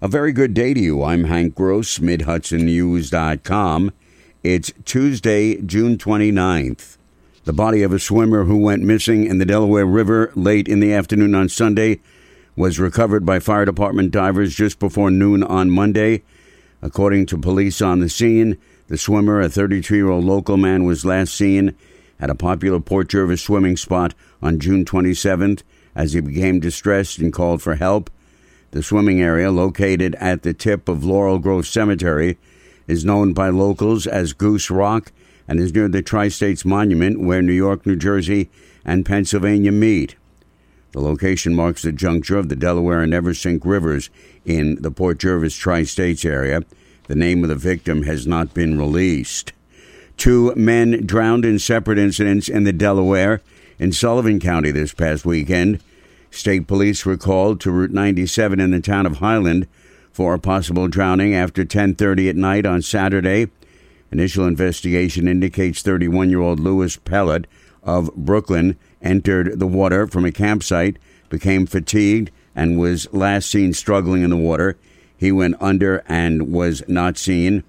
A very good day to you. I'm Hank Gross, MidHudsonNews.com. It's Tuesday, June 29th. The body of a swimmer who went missing in the Delaware River late in the afternoon on Sunday was recovered by fire department divers just before noon on Monday. According to police on the scene, the swimmer, a 32 year old local man, was last seen at a popular Port Jervis swimming spot on June 27th as he became distressed and called for help. The swimming area, located at the tip of Laurel Grove Cemetery, is known by locals as Goose Rock and is near the Tri States Monument where New York, New Jersey, and Pennsylvania meet. The location marks the juncture of the Delaware and Neversink rivers in the Port Jervis Tri States area. The name of the victim has not been released. Two men drowned in separate incidents in the Delaware in Sullivan County this past weekend. State police were called to Route 97 in the town of Highland for a possible drowning after 10:30 at night on Saturday. Initial investigation indicates 31-year-old Lewis Pellet of Brooklyn entered the water from a campsite, became fatigued, and was last seen struggling in the water. He went under and was not seen.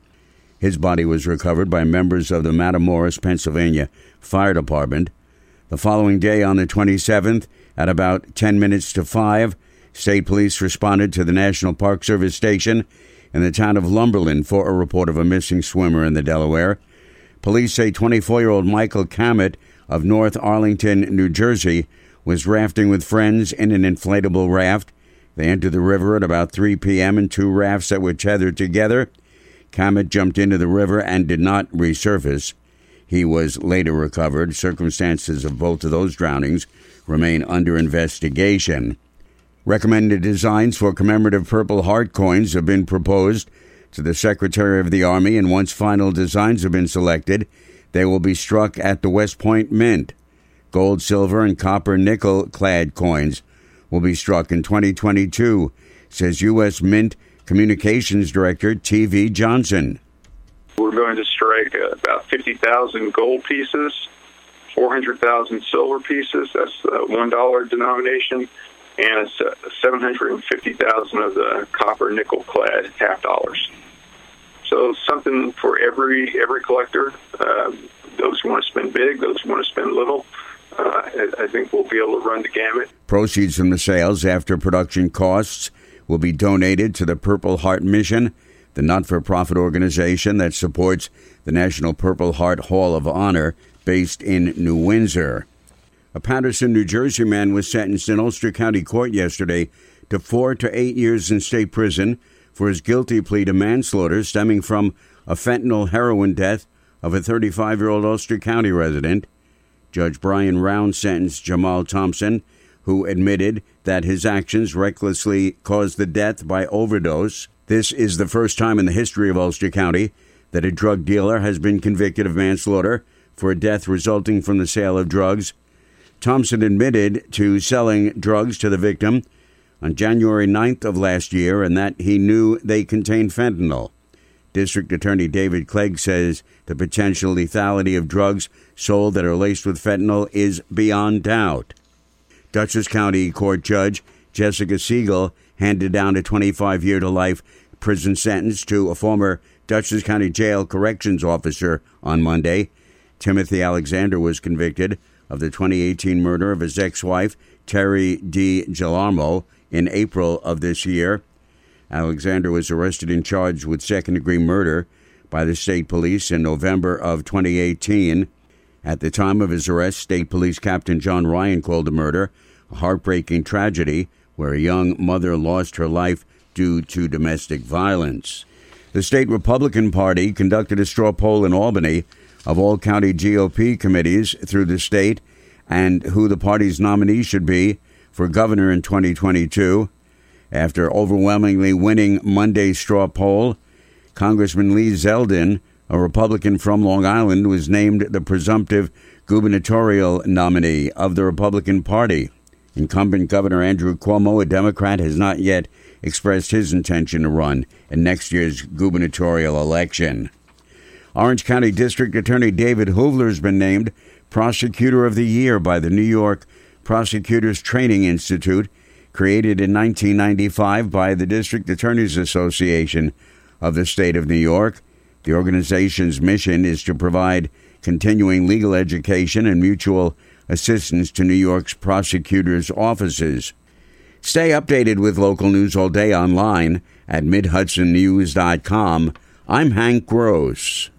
His body was recovered by members of the Matamoras, Pennsylvania Fire Department. The following day, on the 27th, at about 10 minutes to 5, state police responded to the National Park Service station in the town of Lumberland for a report of a missing swimmer in the Delaware. Police say 24 year old Michael Cammett of North Arlington, New Jersey, was rafting with friends in an inflatable raft. They entered the river at about 3 p.m. in two rafts that were tethered together. Cammett jumped into the river and did not resurface. He was later recovered. Circumstances of both of those drownings remain under investigation. Recommended designs for commemorative Purple Heart coins have been proposed to the Secretary of the Army, and once final designs have been selected, they will be struck at the West Point Mint. Gold, silver, and copper nickel clad coins will be struck in 2022, says U.S. Mint Communications Director T.V. Johnson. We're going to strike about 50,000 gold pieces, 400,000 silver pieces, that's the $1 denomination, and 750,000 of the copper nickel clad half dollars. So something for every every collector. Um, those who want to spend big, those who want to spend little. Uh, I think we'll be able to run the gamut. Proceeds from the sales after production costs will be donated to the Purple Heart Mission, the not for profit organization that supports the National Purple Heart Hall of Honor based in New Windsor. A Paterson, New Jersey man was sentenced in Ulster County Court yesterday to four to eight years in state prison for his guilty plea to manslaughter stemming from a fentanyl heroin death of a 35 year old Ulster County resident. Judge Brian Round sentenced Jamal Thompson, who admitted that his actions recklessly caused the death by overdose. This is the first time in the history of Ulster County that a drug dealer has been convicted of manslaughter for a death resulting from the sale of drugs. Thompson admitted to selling drugs to the victim on January 9th of last year and that he knew they contained fentanyl. District Attorney David Clegg says the potential lethality of drugs sold that are laced with fentanyl is beyond doubt. Dutchess County Court Judge Jessica Siegel handed down a 25 year to life prison sentence to a former Dutchess County Jail corrections officer on Monday. Timothy Alexander was convicted of the 2018 murder of his ex wife, Terry D. Gelarmo, in April of this year. Alexander was arrested and charged with second degree murder by the state police in November of 2018. At the time of his arrest, State Police Captain John Ryan called the murder a heartbreaking tragedy where a young mother lost her life due to domestic violence. The state Republican Party conducted a straw poll in Albany of all county GOP committees through the state and who the party's nominee should be for governor in 2022. After overwhelmingly winning Monday's straw poll, Congressman Lee Zeldin, a Republican from Long Island, was named the presumptive gubernatorial nominee of the Republican Party. Incumbent Governor Andrew Cuomo, a Democrat, has not yet expressed his intention to run in next year's gubernatorial election. Orange County District Attorney David Hoovler has been named Prosecutor of the Year by the New York Prosecutors Training Institute created in 1995 by the District Attorneys Association of the state of New York. The organization's mission is to provide continuing legal education and mutual assistance to New York's prosecutors' offices. Stay updated with local news all day online at MidHudsonNews.com. I'm Hank Gross.